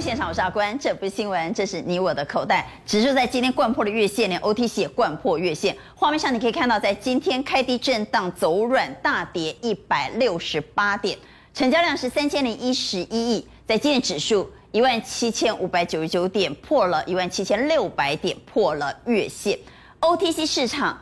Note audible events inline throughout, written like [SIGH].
目现场，我是阿关。这不是新闻，这是你我的口袋。指数在今天掼破了月线，连 OTC 也掼破月线。画面上你可以看到，在今天开低震荡走软，大跌一百六十八点，成交量是三千零一十一亿。在今天指数一万七千五百九十九点，破了一万七千六百点，破了月线。OTC 市场。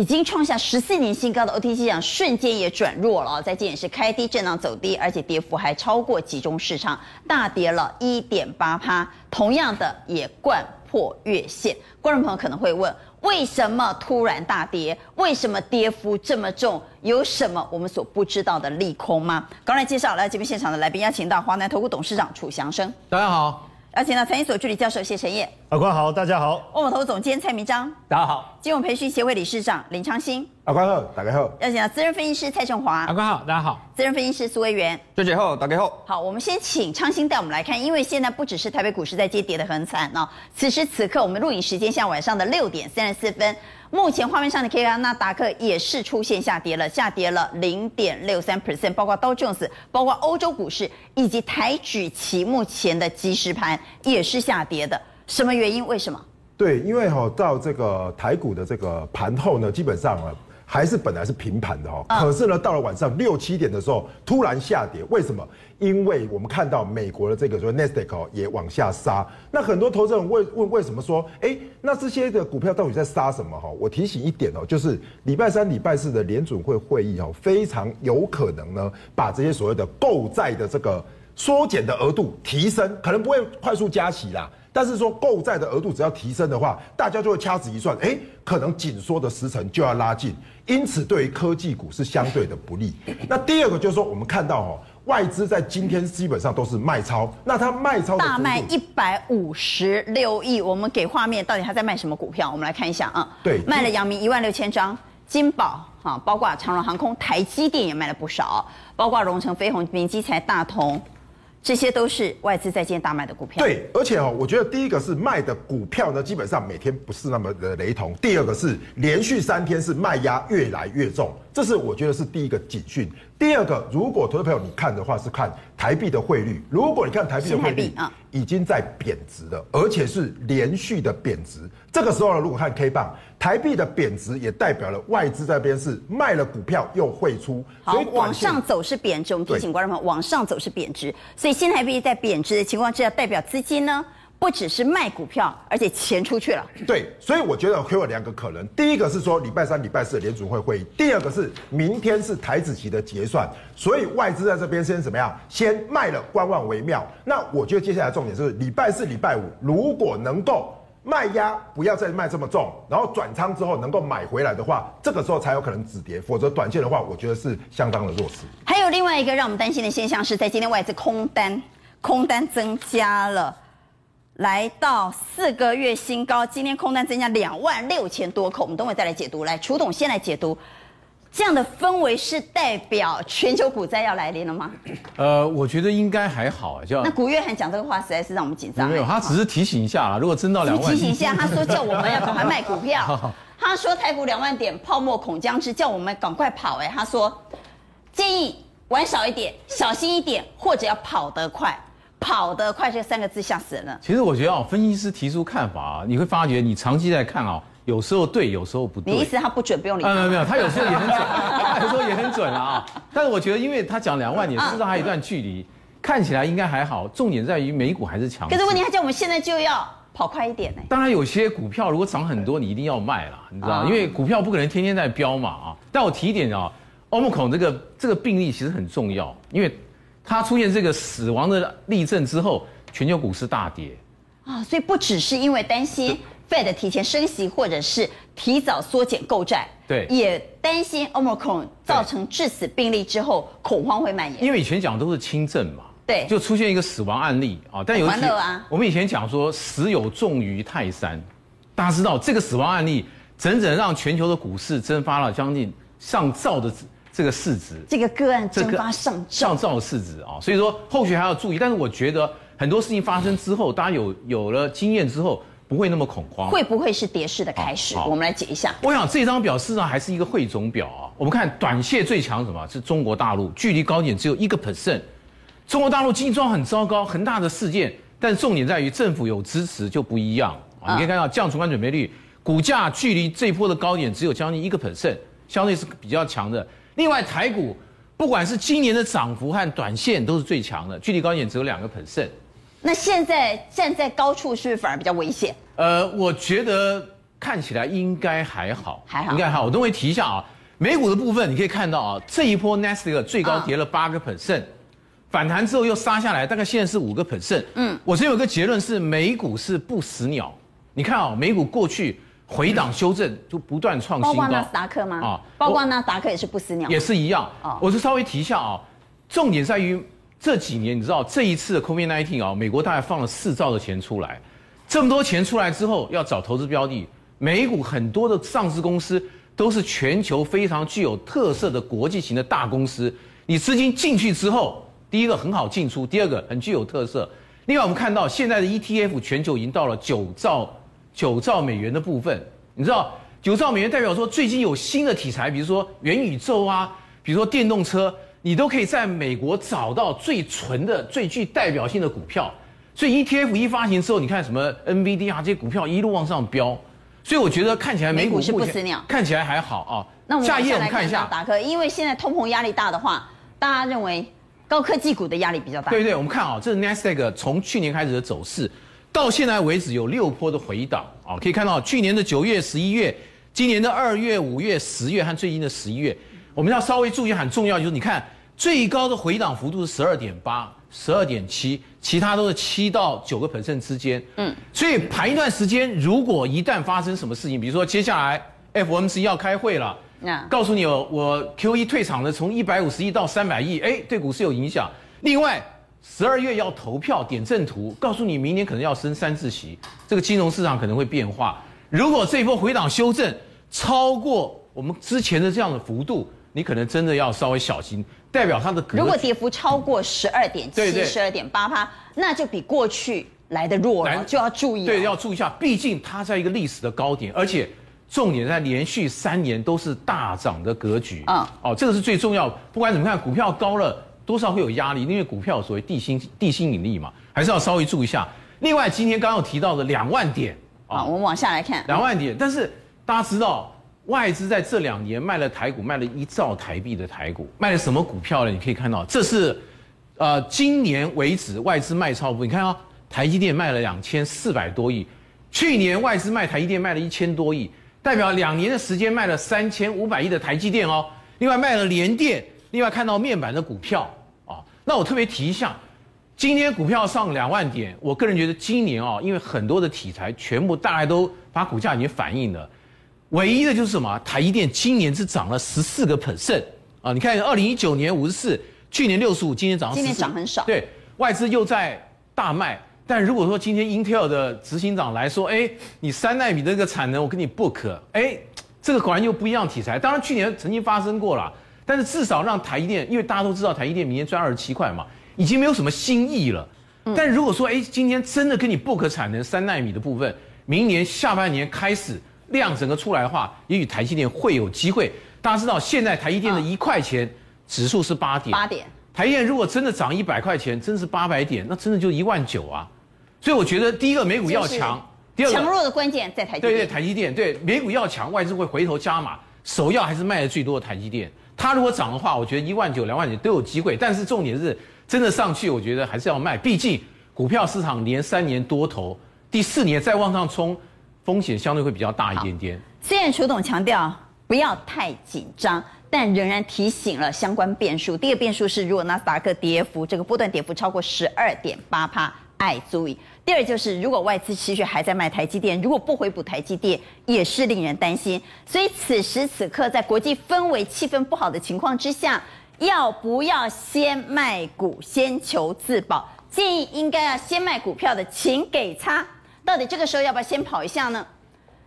已经创下十四年新高的 OTC 市场瞬间也转弱了，在今也是开低震荡走低，而且跌幅还超过集中市场，大跌了一点八趴，同样的也掼破月线。观众朋友可能会问，为什么突然大跌？为什么跌幅这么重？有什么我们所不知道的利空吗？刚才介绍来这边现场的来宾，邀请到华南投顾董事长楚祥生，大家好。邀请到财经所助理教授谢晨业，阿官好，大家好。万宝投总监蔡明章，大家好。金融培训协会理事长林昌兴，阿官好，大家好。邀请到资深分析师蔡振华，阿官好，大家好。资深分析师苏威元，谢谢后，大家好。好，我们先请昌兴带我们来看，因为现在不只是台北股市在跌跌得很惨哦，此时此刻我们录影时间像晚上的六点三十四分。目前画面上的 K 线，纳达克也是出现下跌了，下跌了零点六三 percent，包括道琼斯，包括欧洲股市以及台举期目前的即时盘也是下跌的。什么原因？为什么？对，因为哈到这个台股的这个盘后呢，基本上啊。还是本来是平盘的哦，可是呢，到了晚上六七点的时候突然下跌，为什么？因为我们看到美国的这个说 Nasdaq 哦也往下杀，那很多投资人问问为什么说，哎，那这些的股票到底在杀什么哈？我提醒一点哦，就是礼拜三、礼拜四的联准会会议哦，非常有可能呢把这些所谓的购债的这个缩减的额度提升，可能不会快速加息啦。但是说购债的额度只要提升的话，大家就会掐指一算，哎，可能紧缩的时程就要拉近，因此对于科技股是相对的不利。那第二个就是说，我们看到哦，外资在今天基本上都是卖超，那它卖超大卖一百五十六亿。我们给画面，到底它在卖什么股票？我们来看一下啊。对，卖了阳明一万六千张，金宝啊，包括长荣航空、台积电也卖了不少，包括荣成、飞鸿、明基材、大同。这些都是外资在今天大卖的股票。对，而且哦，我觉得第一个是卖的股票呢，基本上每天不是那么的雷同。第二个是连续三天是卖压越来越重，这是我觉得是第一个警讯。第二个，如果投资朋友你看的话，是看台币的汇率。如果你看台币的汇率啊，已经在贬值了，而且是连续的贬值。这个时候呢，如果看 K 棒，台币的贬值也代表了外资这边是卖了股票又汇出，好，往上走是贬值。我们提醒观众朋友，往上走是贬值，所以新台币在贬值的情况之下，代表资金呢？不只是卖股票，而且钱出去了。对，所以我觉得会有两个可能。第一个是说礼拜三、礼拜四的联储会会议；第二个是明天是台子期的结算，所以外资在这边先怎么样？先卖了，观望为妙。那我觉得接下来重点是礼拜四、礼拜五，如果能够卖压不要再卖这么重，然后转仓之后能够买回来的话，这个时候才有可能止跌。否则短线的话，我觉得是相当的弱势。还有另外一个让我们担心的现象是在今天外资空单，空单增加了。来到四个月新高，今天空单增加两万六千多口，我们等会再来解读。来，楚董先来解读，这样的氛围是代表全球股灾要来临了吗？呃，我觉得应该还好，叫那古月涵讲这个话实在是让我们紧张。没有，他只是提醒一下啦，如果真到两万，提醒一下，他说叫我们要赶快卖股票。[LAUGHS] 他说台股两万点泡沫恐将至，叫我们赶快跑。哎，他说建议玩少一点，小心一点，或者要跑得快。跑得快这三个字吓死人了。其实我觉得啊，分析师提出看法啊，你会发觉你长期在看啊，有时候对，有时候不对。你意思他不准，不用理他。没有没有，他有时候也很准，他有时候也很准啊。[LAUGHS] 但是我觉得，因为他讲两万点，事实上还有一段距离，看起来应该还好。重点在于美股还是强。可是问题，他叫我们现在就要跑快一点呢。当然，有些股票如果涨很多，你一定要卖了，你知道，因为股票不可能天天在飙嘛啊。但我提一点啊，Omicron 这个这个病例其实很重要，因为。它出现这个死亡的例证之后，全球股市大跌啊，所以不只是因为担心 Fed 提前升息，或者是提早缩减购债，对，也担心 Omicron 造成致死病例之后恐慌会蔓延。因为以前讲都是轻症嘛，对，就出现一个死亡案例啊，但有一啊，我们以前讲说死有重于泰山，大家知道这个死亡案例整整让全球的股市蒸发了将近上兆的。这个市值，这个个案蒸发上兆上兆的市值啊，所以说后续还要注意。但是我觉得很多事情发生之后，大家有有了经验之后，不会那么恐慌。会不会是跌势的开始？我们来解一下。我想这张表事实上还是一个汇总表啊。我们看短线最强什么？是中国大陆，距离高点只有一个 percent。中国大陆经济状况很糟糕，很大的事件但重点在于政府有支持就不一样啊。你可以看到降存款准备率，股价距离这一波的高点只有将近一个 percent，相对是比较强的。另外台股不管是今年的涨幅和短线都是最强的，距离高点只有两个 percent。那现在站在高处是不是反而比较危险？呃，我觉得看起来应该还好，还好，应该还好。我都会提一下啊，美股的部分你可以看到啊，这一波 n e s t a 最高跌了八个 percent，反弹之后又杀下来，大概现在是五个 percent。嗯，我这有个结论是，美股是不死鸟。你看啊，美股过去回档修正就不断创新高，包括纳斯达克吗？啊，包括纳斯达克也是不死鸟，也是一样。啊，我是稍微提一下啊，重点在于。这几年你知道这一次的 COVID-19 啊，美国大概放了四兆的钱出来，这么多钱出来之后要找投资标的，美股很多的上市公司都是全球非常具有特色的国际型的大公司，你资金进去之后，第一个很好进出，第二个很具有特色。另外我们看到现在的 ETF 全球已经到了九兆九兆美元的部分，你知道九兆美元代表说最近有新的题材，比如说元宇宙啊，比如说电动车。你都可以在美国找到最纯的、最具代表性的股票，所以 ETF 一发行之后，你看什么 NVD 啊这些股票一路往上飙，所以我觉得看起来美股，是不死鸟，看起来还好啊。那我们下一页我们看一下因为现在通膨压力大的话，大家认为高科技股的压力比较大。对对，我们看啊，这是 Nasdaq 从去年开始的走势，到现在为止有六波的回档啊，可以看到去年的九月、十一月，今年的二月、五月、十月和最近的十一月。我们要稍微注意很重要，就是你看最高的回档幅度是十二点八、十二点七，其他都是七到九个 percent 之间。嗯，所以盘一段时间，如果一旦发生什么事情，比如说接下来 FOMC 要开会了，那告诉你哦我 QE 退场的从一百五十亿到三百亿，哎，对股市有影响。另外，十二月要投票点阵图，告诉你明年可能要升三次息，这个金融市场可能会变化。如果这一波回档修正超过我们之前的这样的幅度，你可能真的要稍微小心，代表它的格局。如果跌幅超过十二点七、十二点八趴，那就比过去来的弱了，就要注意。对，要注意一下，毕竟它在一个历史的高点，而且重点在连续三年都是大涨的格局。嗯，哦，这个是最重要。不管怎么看，股票高了多少会有压力，因为股票有所谓地心地心引力嘛，还是要稍微注意一下。另外，今天刚刚有提到的两万点啊，我们往下来看两万点，但是大家知道。外资在这两年卖了台股，卖了一兆台币的台股，卖了什么股票呢？你可以看到，这是，呃，今年为止外资卖超部。你看啊、台积电卖了两千四百多亿，去年外资卖台积电卖了一千多亿，代表两年的时间卖了三千五百亿的台积电哦。另外卖了联电，另外看到面板的股票啊、那我特别提一下，今天股票上两万点，我个人觉得今年啊、哦，因为很多的题材全部大概都把股价已经反映了。唯一的就是什么？台积电今年是涨了十四个 percent 啊！你看，二零一九年五十四，去年六十五，今年涨。今年涨很少。对，外资又在大卖。但如果说今天 Intel 的执行长来说，哎，你三纳米的这个产能，我给你 book，哎，这个果然又不一样题材。当然去年曾经发生过了，但是至少让台积电，因为大家都知道台积电明年赚二十七块嘛，已经没有什么新意了。但如果说哎，今天真的跟你 book 产能三纳米的部分，明年下半年开始。量整个出来的话，也许台积电会有机会。大家知道，现在台积电的一块钱指数是八点，八点。台积电如果真的涨一百块钱，真是八百点，那真的就一万九啊。所以我觉得，第一个美股要强，第二个强弱的关键在台积电。对对，台积电对美股要强，外资会回头加码，首要还是卖的最多的台积电。它如果涨的话，我觉得一万九、两万九都有机会。但是重点是，真的上去，我觉得还是要卖，毕竟股票市场连三年多头，第四年再往上冲。风险相对会比较大一点点。虽然楚董强调不要太紧张，但仍然提醒了相关变数。第一个变数是，如果纳斯达克跌幅这个波段跌幅超过十二点八趴，爱注意。第二就是，如果外资持续还在卖台积电，如果不回补台积电，也是令人担心。所以此时此刻，在国际氛围气氛不好的情况之下，要不要先卖股，先求自保？建议应该要先卖股票的，请给叉。到底这个时候要不要先跑一下呢？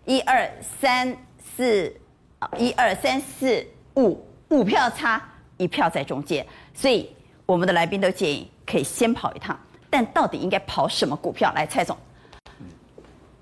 一二三四，一二三四五，五票差，一票在中间，所以我们的来宾都建议可以先跑一趟。但到底应该跑什么股票？来，蔡总，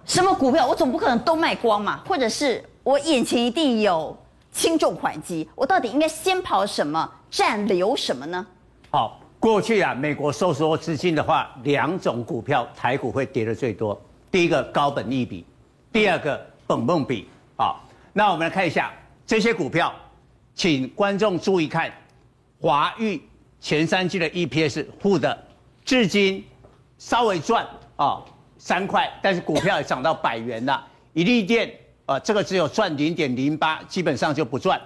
什么股票？我总不可能都卖光嘛，或者是我眼前一定有轻重缓急，我到底应该先跑什么，暂留什么呢？好，过去啊，美国收缩资金的话，两种股票台股会跌得最多。第一个高本利比，第二个本梦比。啊，那我们来看一下这些股票，请观众注意看，华裕前三季的 EPS 负的，至今稍微赚啊三块，但是股票也涨到百元了。一利电啊，这个只有赚零点零八，基本上就不赚。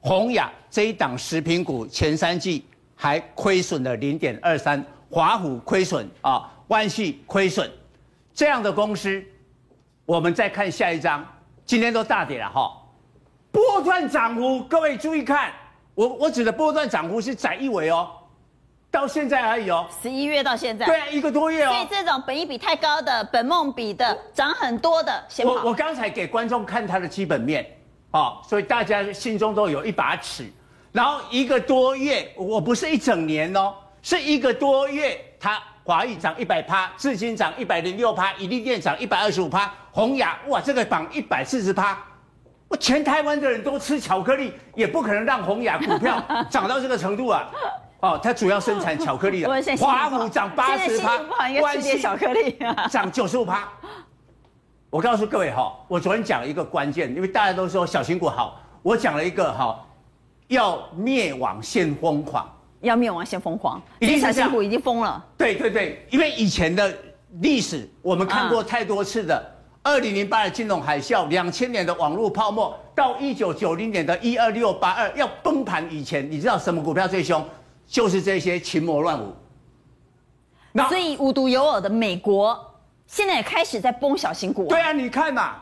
宏雅这一档食品股前三季还亏损了零点二三，华虎亏损啊，万系亏损，这样的公司，我们再看下一张，今天都大跌了哈，波段涨幅，各位注意看，我我指的波段涨幅是窄一尾哦，到现在而已哦，十一月到现在，对啊，一个多月哦，所以这种本益比太高的、本梦比的、涨很多的。我我刚才给观众看它的基本面。哦，所以大家心中都有一把尺，然后一个多月，我不是一整年哦，是一个多月，它华裔涨一百趴，至今涨一百零六趴，一利电涨一百二十五趴，宏雅哇，这个榜一百四十趴，我全台湾的人都吃巧克力，也不可能让宏雅股票 [LAUGHS] 涨到这个程度啊！哦，它主要生产巧克力 [LAUGHS] 的，华虎涨八十趴，关系巧克力涨九十五趴。我告诉各位哈，我昨天讲了一个关键，因为大家都说小型股好，我讲了一个哈，要灭亡先疯狂，要灭亡先疯狂，因为小型股已经疯了。对对对，因为以前的历史我们看过太多次的，二零零八的金融海啸，两千年的网络泡沫，到一九九零年的一二六八二要崩盘以前，你知道什么股票最凶？就是这些群魔乱舞。那所以无独有偶的美国。现在也开始在崩小型股。对啊，你看嘛，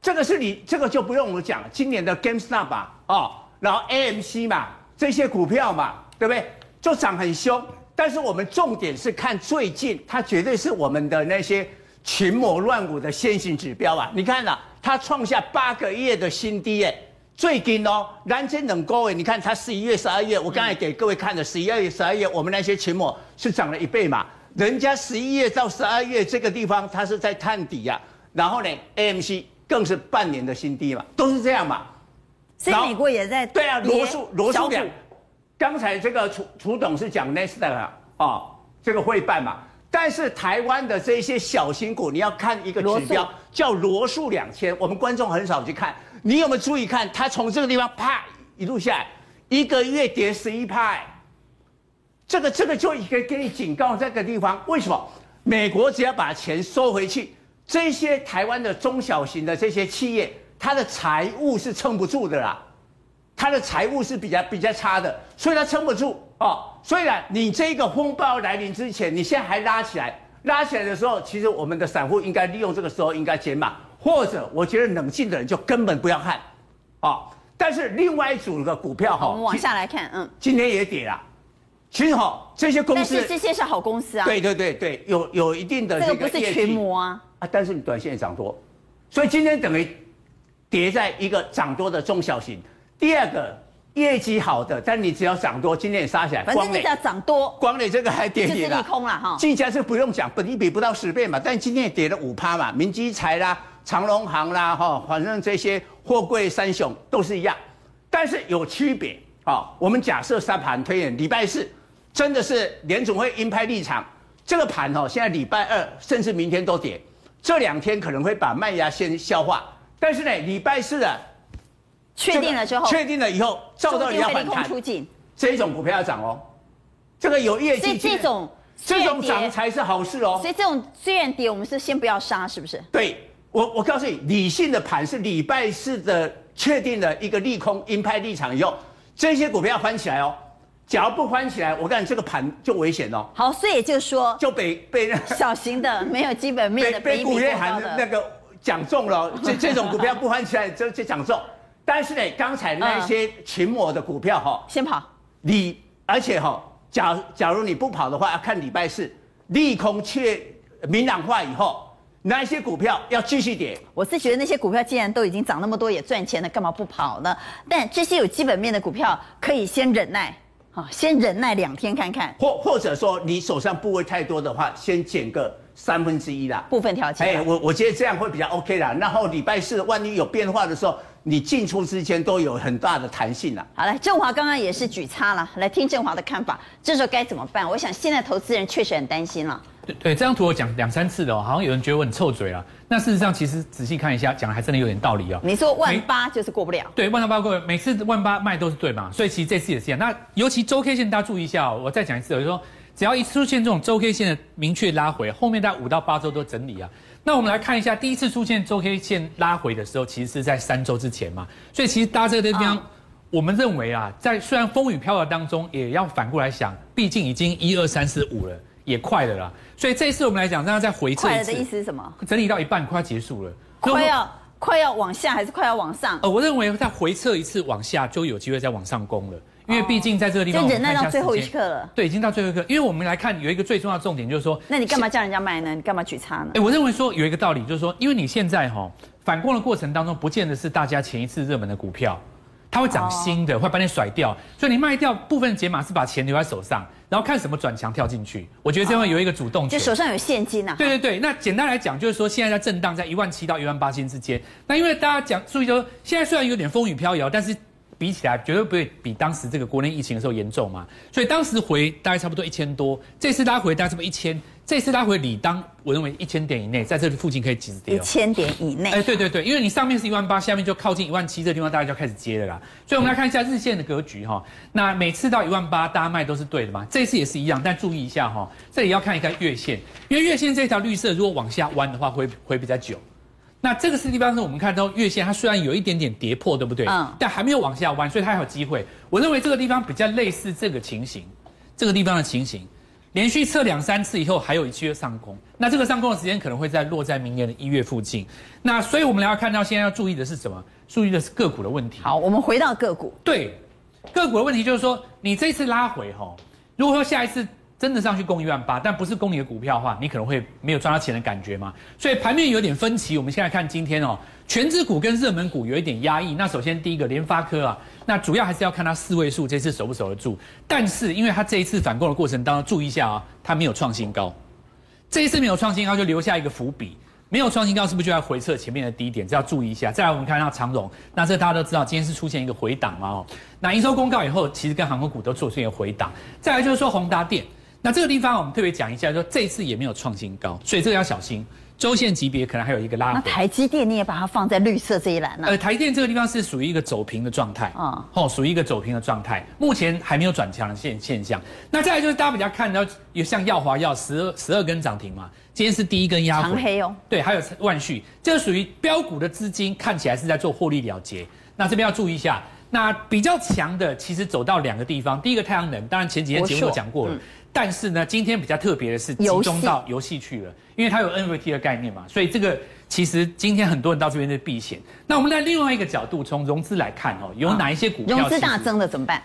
这个是你这个就不用我们讲，今年的 GameStop 啊，哦，然后 AMC 嘛，这些股票嘛，对不对？就涨很凶。但是我们重点是看最近，它绝对是我们的那些群魔乱舞的先行指标啊！你看呐，它创下八个月的新低诶，最近哦，蓝筹能够诶，你看它十一月、十二月，我刚才给各位看的十一月、十二月，我们那些群魔是涨了一倍嘛。人家十一月到十二月这个地方，它是在探底呀、啊，然后呢，AMC 更是半年的新低嘛，都是这样嘛。所以美国也在对啊，罗素罗素两，刚才这个楚楚董是讲 nesta 啊，哦，这个会办嘛，但是台湾的这些小型股，你要看一个指标叫罗素两千，我们观众很少去看，你有没有注意看？它从这个地方啪一路下来，一个月跌十一派。这个这个就可以给你警告这个地方，为什么？美国只要把钱收回去，这些台湾的中小型的这些企业，它的财务是撑不住的啦，他的财务是比较比较差的，所以他撑不住哦。所以呢，你这个风暴来临之前，你现在还拉起来，拉起来的时候，其实我们的散户应该利用这个时候应该减码，或者我觉得冷静的人就根本不要看，哦。但是另外一组的股票哈，我们往下来看，嗯，今天也跌了。其实哈，这些公司，但是这些是好公司啊。对对对对，有有一定的这个不是群魔啊啊！但是你短线也涨多，所以今天等于跌在一个涨多的中小型。第二个业绩好的，但你只要涨多，今天也杀起来。反正你只要涨多，光磊这个还跌跌了。就是利空了哈。技嘉是不用讲，本一比不到十倍嘛，但今天也跌了五趴嘛。明基材啦、长隆行啦，哈，反正这些货柜三雄都是一样，但是有区别啊。我们假设三盘推演礼拜四。真的是联总会鹰派立场，这个盘哦，现在礼拜二甚至明天都跌，这两天可能会把卖压先消化，但是呢，礼拜四啊，确定了之后，确定了以后，照道理要反弹，这一种股票要涨哦，这个有业绩，这种这种涨才是好事哦。所以这种虽然跌，我们是先不要杀，是不是？对，我我告诉你，理性的盘是礼拜四的确定了一个利空鹰派立场以后，这些股票要翻起来哦。假如不翻起来，我感觉这个盘就危险哦。好，所以也就是说，就被被小型的没有基本面的被古月涵那个讲中了，这这种股票不翻起来就就讲中。但是呢，刚才那些群魔的股票哈，先跑。你而且哈，假假如你不跑的话，要看礼拜四利空确明朗化以后，哪一些股票要继续跌？我是觉得那些股票既然都已经涨那么多也赚钱了，干嘛不跑呢？但这些有基本面的股票可以先忍耐。好，先忍耐两天看看，或或者说你手上部位太多的话，先减个三分之一啦，部分调节。哎，我我觉得这样会比较 OK 啦。然后礼拜四万一有变化的时候，你进出之间都有很大的弹性啦。好了，振华刚刚也是举差了，来听振华的看法，这时候该怎么办？我想现在投资人确实很担心了。对对，这张图我讲两三次了哦，好像有人觉得我很臭嘴了。那事实上，其实仔细看一下，讲的还真的有点道理哦。你说万八就是过不了，对，万八过不了，每次万八卖都是对嘛，所以其实这次也是这样。那尤其周 K 线，大家注意一下哦，我再讲一次，我就说只要一出现这种周 K 线的明确拉回，后面大概五到八周都整理啊。那我们来看一下，第一次出现周 K 线拉回的时候，其实是在三周之前嘛。所以其实大家这个地方，我们认为啊，在虽然风雨飘摇当中，也要反过来想，毕竟已经一二三四五了。也快了啦，所以这一次我们来讲，让它再回撤一次。快了的意思是什么？整理到一半，快要结束了。快要快要往下，还是快要往上？呃，我认为再回撤一次往下，就有机会再往上攻了。因为毕竟在这个地方，就忍耐到最后一刻了。对，已经到最后一刻。因为我们来看有一个最重要的重点，就是说，那你干嘛叫人家卖呢？你干嘛举差呢？哎，我认为说有一个道理，就是说，因为你现在哈反攻的过程当中，不见得是大家前一次热门的股票。它会涨新的，会把你甩掉，所以你卖掉部分解码是把钱留在手上，然后看什么转强跳进去。我觉得这样有一个主动权，就手上有现金啊。对对对，那简单来讲就是说，现在在震荡在一万七到一万八千之间。那因为大家讲，所以说现在虽然有点风雨飘摇，但是。比起来绝对不会比当时这个国内疫情的时候严重嘛，所以当时回大概差不多一千多，这次拉回大概差不多一千，这次拉回理当我认为一千点以内，在这里附近可以止跌、哦。一千点以内，哎，对对对，因为你上面是一万八，下面就靠近一万七，这个地方大家就要开始接了啦。所以我们来看一下日线的格局哈，那每次到一万八大家卖都是对的嘛，这次也是一样，但注意一下哈，这里要看一看月线，因为月线这条绿色如果往下弯的话，会会比较久。那这个是地方是我们看到月线，它虽然有一点点跌破，对不对？嗯。但还没有往下弯，所以它还有机会。我认为这个地方比较类似这个情形，这个地方的情形，连续测两三次以后，还有一期上攻。那这个上攻的时间可能会在落在明年的一月附近。那所以我们来要看到现在要注意的是什么？注意的是个股的问题。好，我们回到个股。对，个股的问题就是说，你这次拉回哈，如果说下一次。真的上去攻一万八，但不是攻你的股票的话，你可能会没有赚到钱的感觉嘛。所以盘面有点分歧。我们现在看今天哦，权值股跟热门股有一点压抑。那首先第一个联发科啊，那主要还是要看它四位数这次守不守得住。但是因为它这一次反攻的过程当中，注意一下啊，它没有创新高，这一次没有创新高就留下一个伏笔。没有创新高是不是就要回撤前面的低点？这要注意一下。再来我们看到长荣，那这大家都知道，今天是出现一个回档嘛哦。那营收公告以后，其实跟航空股都做出一个回档。再来就是说宏达电。那这个地方我们特别讲一下，说这次也没有创新高，所以这个要小心。周线级别可能还有一个拉回。那台积电你也把它放在绿色这一栏呢？呃，台电这个地方是属于一个走平的状态啊，哦，属于一个走平的状态，目前还没有转强的现现象。那再来就是大家比较看到有像耀华耀十二十二根涨停嘛，今天是第一根压回。长黑哦。对，还有万旭，这个属于标股的资金，看起来是在做获利了结。那这边要注意一下。那比较强的其实走到两个地方，第一个太阳能，当然前几天节目我讲过了。但是呢，今天比较特别的是集中到游戏去了，因为它有 NFT 的概念嘛，所以这个其实今天很多人到这边是避险。那我们在另外一个角度，从融资来看哦，有哪一些股票融资大增的怎么办？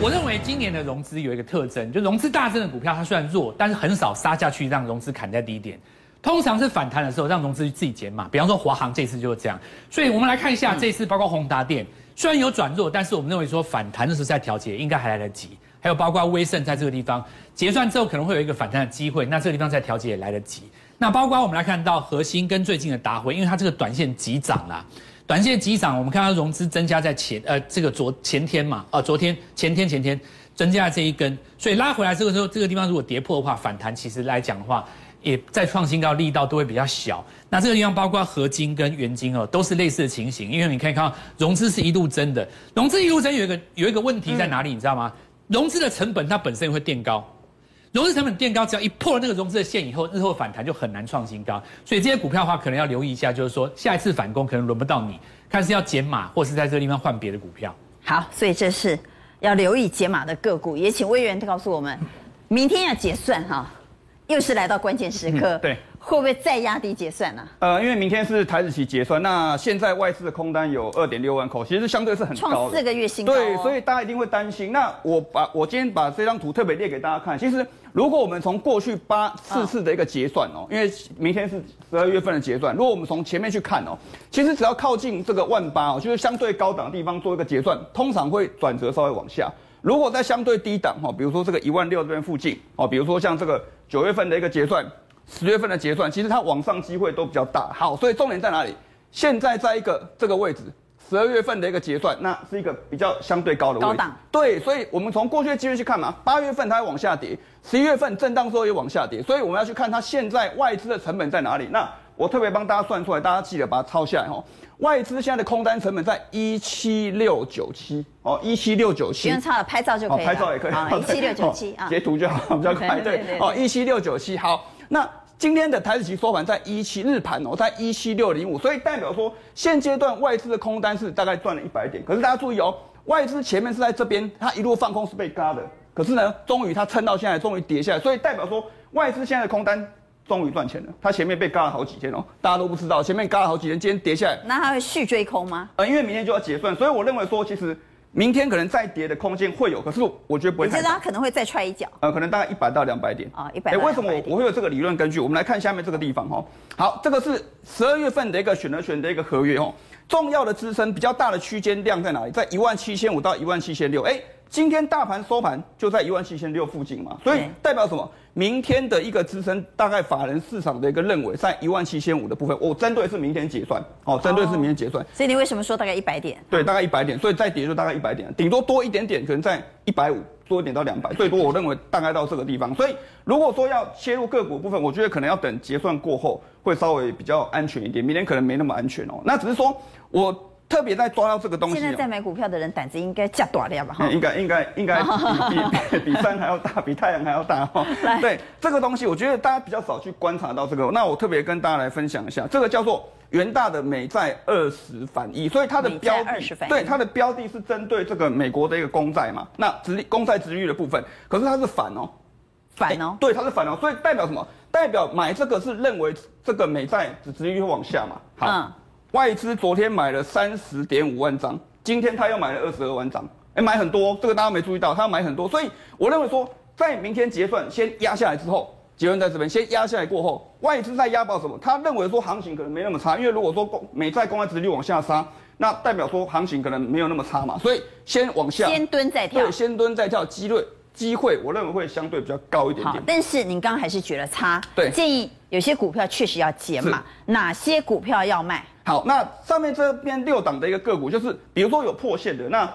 我认为今年的融资有一个特征，就融资大增的股票，它虽然弱，但是很少杀下去让融资砍在低点。通常是反弹的时候，让融资自己减码。比方说华航这次就是这样，所以我们来看一下这次，包括宏达电，虽然有转弱，但是我们认为说反弹的时候在调节，应该还来得及。还有包括威盛在这个地方结算之后可能会有一个反弹的机会，那这个地方在调节也来得及。那包括我们来看到核心跟最近的达辉，因为它这个短线急涨啦，短线急涨，我们看到融资增加在前呃这个昨前天嘛，呃昨天前天前天增加这一根，所以拉回来这个时候这个地方如果跌破的话，反弹其实来讲的话。也在创新高，力道都会比较小。那这个地方包括合金跟原金哦，都是类似的情形。因为你可以看到融资是一路增的，融资一路增有一个有一个问题在哪里，你知道吗？融资的成本它本身会垫高，融资成本垫高，只要一破了那个融资的线以后，日后反弹就很难创新高。所以这些股票的话，可能要留意一下，就是说下一次反攻可能轮不到你，看是要减码，或是在这个地方换别的股票。好，所以这是要留意减码的个股。也请魏源告诉我们，明天要结算哈。又是来到关键时刻，嗯、对，会不会再压低结算呢、啊？呃，因为明天是台指期结算，那现在外资的空单有二点六万口，其实相对是很高的，创四个月新高、哦。对，所以大家一定会担心。那我把我今天把这张图特别列给大家看。其实，如果我们从过去八四次的一个结算哦，因为明天是十二月份的结算，如果我们从前面去看哦，其实只要靠近这个万八哦，就是相对高档的地方做一个结算，通常会转折稍微往下。如果在相对低档哈，比如说这个一万六这边附近哦，比如说像这个九月份的一个结算，十月份的结算，其实它往上机会都比较大。好，所以重点在哪里？现在在一个这个位置，十二月份的一个结算，那是一个比较相对高的位置。高档。对，所以我们从过去的机会去看嘛，八月份它会往下跌，十一月份震荡之后也往下跌，所以我们要去看它现在外资的成本在哪里。那我特别帮大家算出来，大家记得把它抄下来哈。外资现在的空单成本在一七六九七哦，一七六九七。不用抄了，拍照就可以了。拍照也可以。一七六九七啊，截图就好，比较快。对。哦，一七六九七。好，那今天的台指期收盘在一七日盘哦，在一七六零五，所以代表说现阶段外资的空单是大概赚了一百点。可是大家注意哦，外资前面是在这边，它一路放空是被嘎的，可是呢，终于它撑到现在，终于跌下来，所以代表说外资现在的空单。终于赚钱了，它前面被嘎了好几天哦，大家都不知道，前面嘎了好几天，今天跌下来，那它会续追空吗？呃，因为明天就要结算，所以我认为说，其实明天可能再跌的空间会有，可是我觉得不会太大。你觉得他可能会再踹一脚？呃，可能大概一百到两百点啊，一百。哎，为什么我我会有这个理论根据？我们来看下面这个地方哈。好，这个是十二月份的一个选择权的一个合约哦，重要的支撑比较大的区间量在哪里？在一万七千五到一万七千六。哎。今天大盘收盘就在一万七千六附近嘛，所以代表什么？明天的一个支撑，大概法人市场的一个认为在一万七千五的部分。我针对是明天结算，哦，针对是明天结算。所以你为什么说大概一百点？对，大概一百点，所以再跌就大概一百点，顶多多一点点，可能在一百五，多一点到两百，最多我认为大概到这个地方。所以如果说要切入个股部分，我觉得可能要等结算过后会稍微比较安全一点，明天可能没那么安全哦。那只是说我。特别在抓到这个东西，现在在买股票的人胆子应该加大了吧？应该应该应该 [LAUGHS] 比比 [LAUGHS] 比山还要大，[LAUGHS] 比太阳还要大哈。对这个东西，我觉得大家比较少去观察到这个。那我特别跟大家来分享一下，这个叫做元大的美债二十反一，所以它的标的对它的标的是针对这个美国的一个公债嘛。那殖利公债殖利率的部分，可是它是反哦，反哦，对，它是反哦，所以代表什么？代表买这个是认为这个美债殖殖利率会往下嘛？好。嗯外资昨天买了三十点五万张，今天他又买了二十二万张，哎，买很多，这个大家没注意到，他要买很多，所以我认为说，在明天结算先压下来之后，结论在这边，先压下来过后，外资在押宝什么？他认为说行情可能没那么差，因为如果说公美债公债殖利率往下杀，那代表说行情可能没有那么差嘛，所以先往下，先蹲再跳，对，先蹲再跳，机会机会，我认为会相对比较高一点点。但是您刚刚还是觉得差，对，建议有些股票确实要减码，哪些股票要卖？好，那上面这边六档的一个个股，就是比如说有破线的，那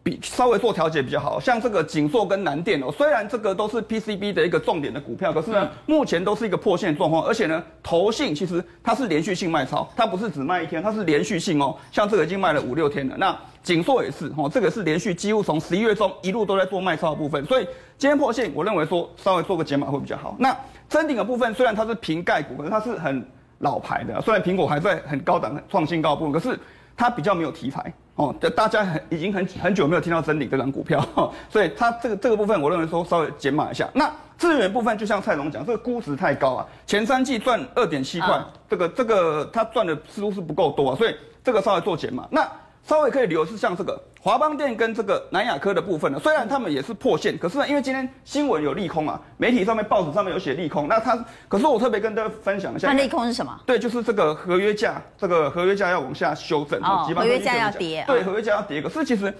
比稍微做调节比较好，像这个景硕跟南电哦，虽然这个都是 PCB 的一个重点的股票，可是呢，目前都是一个破线状况，而且呢，投信其实它是连续性卖超，它不是只卖一天，它是连续性哦，像这个已经卖了五六天了。那景硕也是哦，这个是连续几乎从十一月中一路都在做卖超的部分，所以今天破线，我认为说稍微做个解码会比较好。那真顶的部分虽然它是瓶盖股，可是它是很。老牌的，虽然苹果还在很高档、创新高部分，可是它比较没有题材哦。大家很已经很很久没有听到真理这张股票，[LAUGHS] 所以它这个这个部分，我认为说稍微减码一下。那资源部分，就像蔡总讲，这个估值太高啊，前三季赚二点七块，这个这个它赚的似乎是不够多啊，所以这个稍微做减码。那稍微可以留是像这个华邦电跟这个南亚科的部分呢，虽然他们也是破线，可是呢，因为今天新闻有利空啊，媒体上面报纸上面有写利空，那它可是我特别跟大家分享一下，那利空是什么？对，就是这个合约价，这个合约价要往下修正，哦，合约价要跌，对，合约价要跌。可是其实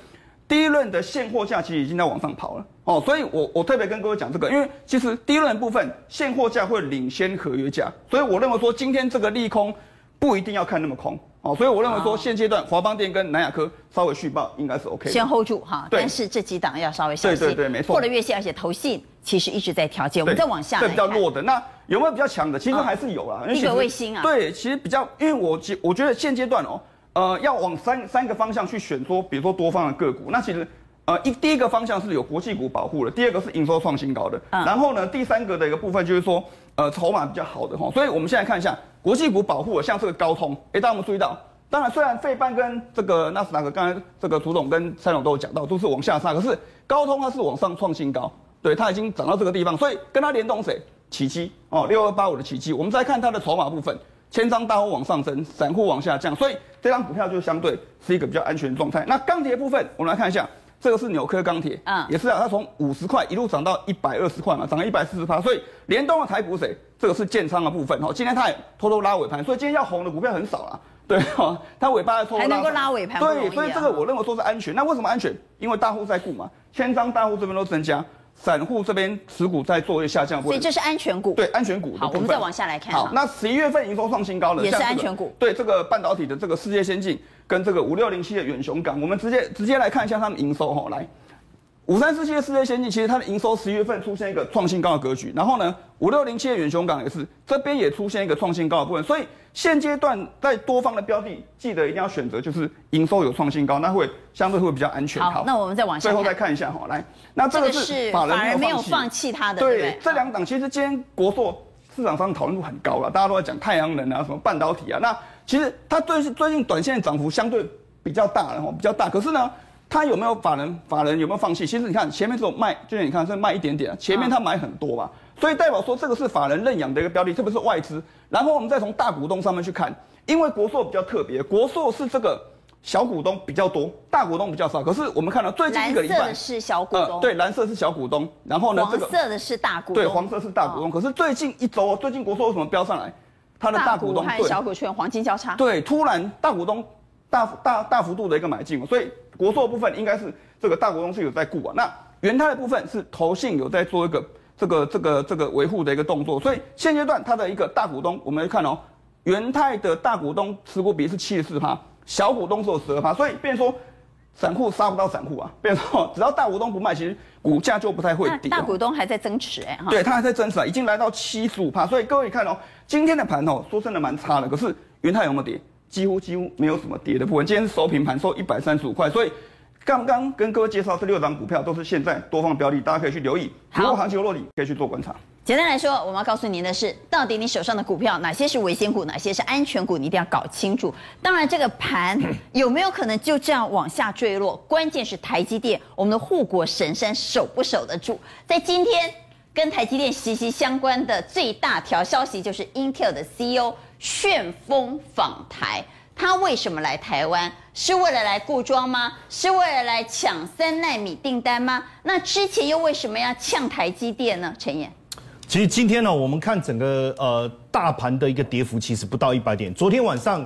第一轮的现货价其实已经在往上跑了哦，所以我我特别跟各位讲这个，因为其实第一轮部分现货价会领先合约价，所以我认为说今天这个利空不一定要看那么空。哦，所以我认为说现阶段华邦电跟南亚科稍微续报应该是 OK，先 hold 住哈。对，但是这几档要稍微小心。对对对，没错。破了月线，而且投信其实一直在调节。我们再往下来。对，比较弱的，那有没有比较强的？其实还是有啦。一个卫星啊。对，其实比较，因为我觉我觉得现阶段哦，呃，要往三三个方向去选，说比如说多方的个股，那其实呃一第一个方向是有国际股保护的，第二个是营收创新高的，然后呢第三个的一个部分就是说呃筹码比较好的哈。所以我们现在看一下国际股保护的，像这个高通，哎，大家有没有注意到？当然，虽然费半跟这个纳斯达克，刚才这个涂总跟蔡总都有讲到，都是往下杀，可是高通它是往上创新高，对，它已经涨到这个地方，所以跟它联动谁？奇迹哦，六二八五的奇迹。我们再看它的筹码部分，千张大户往上升，散户往下降，所以这张股票就相对是一个比较安全的状态。那钢铁部分，我们来看一下，这个是纽科钢铁，嗯，也是啊，它从五十块一路涨到一百二十块嘛，涨了一百四十趴。所以联动的台股谁？这个是建仓的部分哈。今天它也偷偷拉尾盘，所以今天要红的股票很少了。[LAUGHS] 对哈，它尾巴还偷偷拉，还能够拉尾盘，对，所以这个我认为说是安全。那为什么安全？因为大户在顾嘛，千张大户这边都增加，散户这边持股在做一个下降。所以这是安全股。对，安全股。好，我们再往下来看。好，那十一月份营收创新高了，也是安全股。对，这个半导体的这个世界先进跟这个五六零七的远雄港，我们直接直接来看一下他们营收哈，来。五三四七的世界先进，其实它的营收十一月份出现一个创新高的格局，然后呢，五六零七的远雄港也是这边也出现一个创新高的部分，所以现阶段在多方的标的，记得一定要选择就是营收有创新高，那会相对会比较安全。好，好。那我们再往下，最后再看一下哈，来，那这个是法人没有放弃它的，对，对这两档其实今天国硕市场上讨论度很高了，大家都在讲太阳能啊，什么半导体啊，那其实它最最近短线涨幅相对比较大，然后比较大，可是呢。它有没有法人？法人有没有放弃？其实你看前面这种卖，就是你看是卖一点点，前面他买很多嘛，所以代表说这个是法人认养的一个标的，特别是外资。然后我们再从大股东上面去看，因为国硕比较特别，国硕是这个小股东比较多，大股东比较少。可是我们看到最近一个礼拜，蓝色的是小股东，呃、对，蓝色是小股东。然后呢，这个黄色的是大股东，对，黄色是大股东。可是最近一周，最近国硕为什么飙上来？它的大股东和小股权黄金交叉，对，突然大股东大大大幅度的一个买进，所以国硕部分应该是。这个大股东是有在顾啊，那元泰的部分是投信有在做一个这个这个这个维护的一个动作，所以现阶段它的一个大股东，我们来看哦，元泰的大股东持股比是七十四趴，小股东只有十二趴，所以变成说散户杀不到散户啊，变成说只要大股东不卖，其实股价就不太会跌。大股东还在增持哎，对，他还在增持啊，已经来到七十五趴，所以各位看哦，今天的盘哦，说真的蛮差的，可是元泰有没有跌？几乎几乎没有什么跌的部分，今天是收平盘，收一百三十五块，所以。刚刚跟各位介绍这六张股票都是现在多方标的，大家可以去留意。如果行情落底，可以去做观察。简单来说，我们要告诉您的是，到底你手上的股票哪些是危险股，哪些是安全股，你一定要搞清楚。当然，这个盘 [COUGHS] 有没有可能就这样往下坠落？关键是台积电，我们的护国神山守不守得住？在今天跟台积电息息相关的最大条消息，就是 Intel 的 CEO 旋风访台。他为什么来台湾？是为了来固庄吗？是为了来抢三奈米订单吗？那之前又为什么要呛台积电呢？陈彦，其实今天呢，我们看整个呃大盘的一个跌幅，其实不到一百点。昨天晚上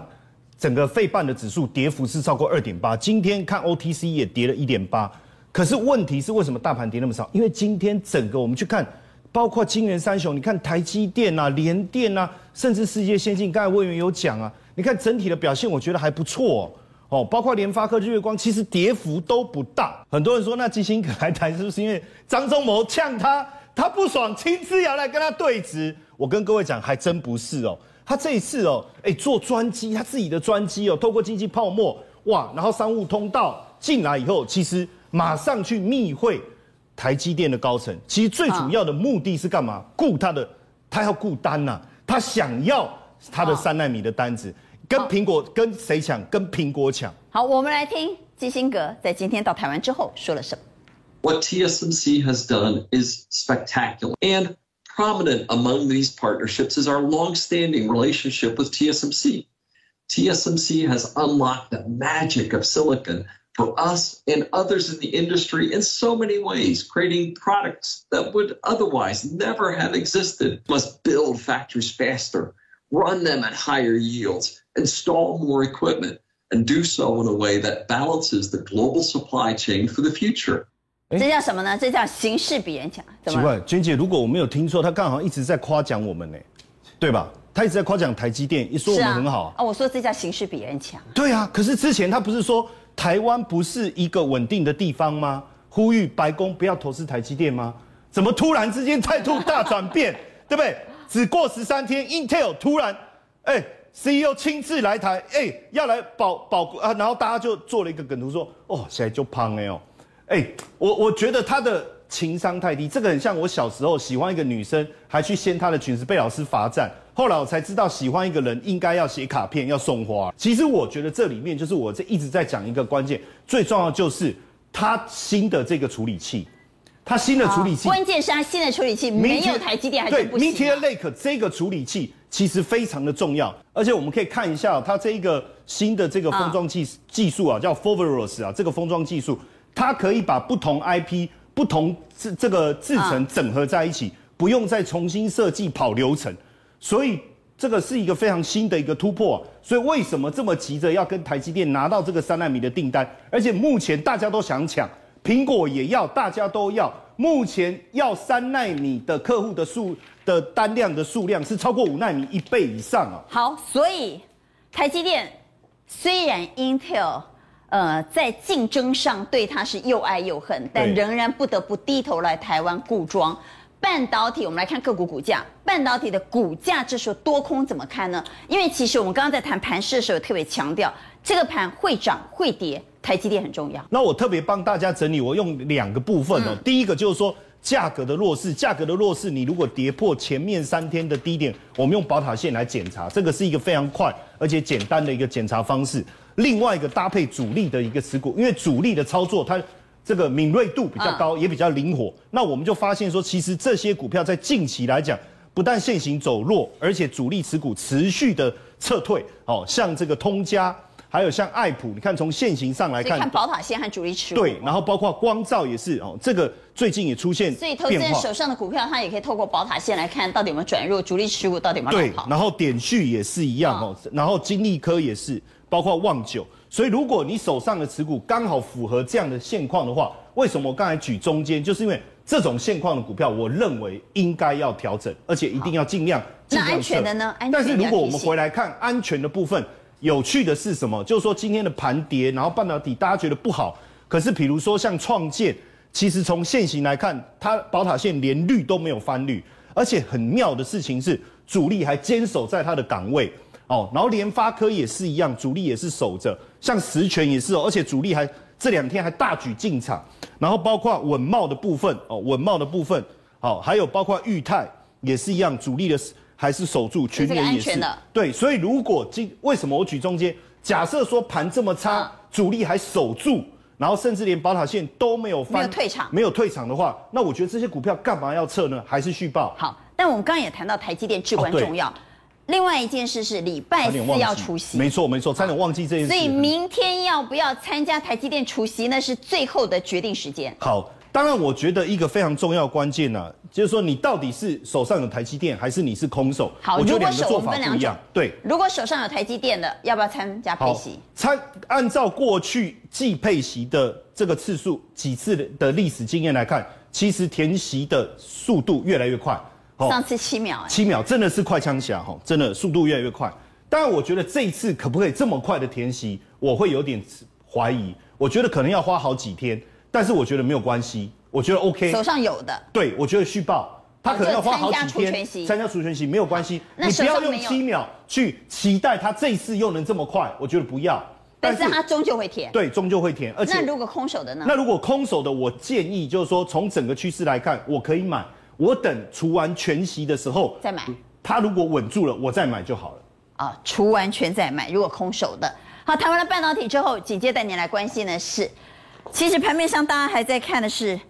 整个费半的指数跌幅是超过二点八，今天看 OTC 也跌了一点八。可是问题是为什么大盘跌那么少？因为今天整个我们去看，包括晶圆三雄，你看台积电啊、联电啊，甚至世界先进，刚才委员有讲啊。你看整体的表现，我觉得还不错哦。包括联发科、日月光，其实跌幅都不大。很多人说，那基辛格来台是不是因为张忠谋呛他，他不爽，亲自要来跟他对质？我跟各位讲，还真不是哦。他这一次哦，哎，做专机，他自己的专机哦，透过经济泡沫哇，然后商务通道进来以后，其实马上去密会台积电的高层。其实最主要的目的是干嘛？顾他的，他要顾单呐、啊，他想要他的三纳米的单子。跟苹果跟谁抢？跟苹果抢。好，我们来听基辛格在今天到台湾之后说了什么。What TSMC has done is spectacular, and prominent among these partnerships is our long-standing relationship with TSMC. TSMC has unlocked the magic of silicon for us and others in the industry in so many ways, creating products that would otherwise never have existed. Must build factories faster, run them at higher yields install more equipment, and do so in a way that balances the global supply chain for the future. 这叫什么呢？这叫形势比人强。奇怪，娟姐，如果我没有听错，他刚好一直在夸奖我们呢，对吧？他一直在夸奖台积电，一说我们很好啊。啊，我说这叫形势比人强。对啊，可是之前他不是说台湾不是一个稳定的地方吗？呼吁白宫不要投资台积电吗？怎么突然之间态度大转变？[LAUGHS] 对不对？只过十三天，Intel 突然，哎。CEO 亲自来台，哎、欸，要来保保啊，然后大家就做了一个梗图说，哦，现在就胖了哦，哎、欸，我我觉得他的情商太低，这个很像我小时候喜欢一个女生，还去掀她的裙子，被老师罚站，后来我才知道喜欢一个人应该要写卡片，要送花。其实我觉得这里面就是我这一直在讲一个关键，最重要就是他新的这个处理器，他新的处理器，关键是他新的处理器没有台积电还是不行、啊。对，Meteor Lake 这个处理器。其实非常的重要，而且我们可以看一下它这一个新的这个封装技技术啊，叫 Foveros 啊，这个封装技术它可以把不同 IP、不同这这个制程整合在一起，不用再重新设计跑流程，所以这个是一个非常新的一个突破。所以为什么这么急着要跟台积电拿到这个三纳米的订单？而且目前大家都想抢，苹果也要，大家都要。目前要三纳米的客户的数的单量的数量是超过五纳米一倍以上啊。好，所以台积电虽然 Intel 呃在竞争上对它是又爱又恨，但仍然不得不低头来台湾固装。半导体，我们来看个股股价。半导体的股价这时候多空怎么看呢？因为其实我们刚刚在谈盘势的时候，特别强调这个盘会涨会跌，台积电很重要。那我特别帮大家整理，我用两个部分哦。嗯、第一个就是说价格的弱势，价格的弱势，你如果跌破前面三天的低点，我们用宝塔线来检查，这个是一个非常快而且简单的一个检查方式。另外一个搭配主力的一个持股，因为主力的操作它。这个敏锐度比较高，也比较灵活。那我们就发现说，其实这些股票在近期来讲，不但线型走弱，而且主力持股持续的撤退。哦，像这个通家，还有像爱普，你看从线型上来看，看宝塔线和主力持股。对，然后包括光照也是哦，这个最近也出现。所以投资人手上的股票，他也可以透过宝塔线来看到底有没有转弱，主力持股到底有没有跑。对，然后点序也是一样哦，然后金利科也是，包括旺九。所以，如果你手上的持股刚好符合这样的现况的话，为什么我刚才举中间？就是因为这种现况的股票，我认为应该要调整，而且一定要尽量尽量。那安全的呢？安全但是如果我们回来看安全的部分，有趣的是什么？就是说今天的盘跌，然后半导体大家觉得不好，可是比如说像创建，其实从现行来看，它宝塔线连绿都没有翻绿，而且很妙的事情是，主力还坚守在它的岗位。哦，然后联发科也是一样，主力也是守着，像十銓也是哦，而且主力还这两天还大举进场，然后包括稳懋的部分哦，稳懋的部分，好、哦，还有包括裕泰也是一样，主力的还是守住，群联也是，对，所以如果今为什么我举中间，假设说盘这么差，主力还守住，然后甚至连宝塔线都没有翻，没有退场，没有退场的话，那我觉得这些股票干嘛要撤呢？还是续报？好，但我们刚刚也谈到台积电至关重要。哦另外一件事是礼拜四要除息，没错没错，差点忘记这件事。所以明天要不要参加台积电除夕，那是最后的决定时间。好，当然我觉得一个非常重要关键呢，就是说你到底是手上有台积电，还是你是空手？好，我觉得两个做法不一样。对，如果手上有台积电的，要不要参加配息？参按照过去计配息的这个次数几次的历史经验来看，其实填息的速度越来越快。上次七秒，七秒真的是快枪侠哈，真的速度越来越快。当然，我觉得这一次可不可以这么快的填息，我会有点怀疑。我觉得可能要花好几天，但是我觉得没有关系，我觉得 OK。手上有的，对，我觉得续报，他可能要花好几天参加除权息，没有关系。你不要用七秒去期待他这一次又能这么快，我觉得不要。但是他终究会填，对，终究会填。而且那如果空手的呢？那如果空手的，我建议就是说，从整个趋势来看，我可以买。我等除完全息的时候再买，它如果稳住了，我再买就好了。啊，除完全再买，如果空手的。好，谈完了半导体之后，紧接带您来关心的是，其实盘面上大家还在看的是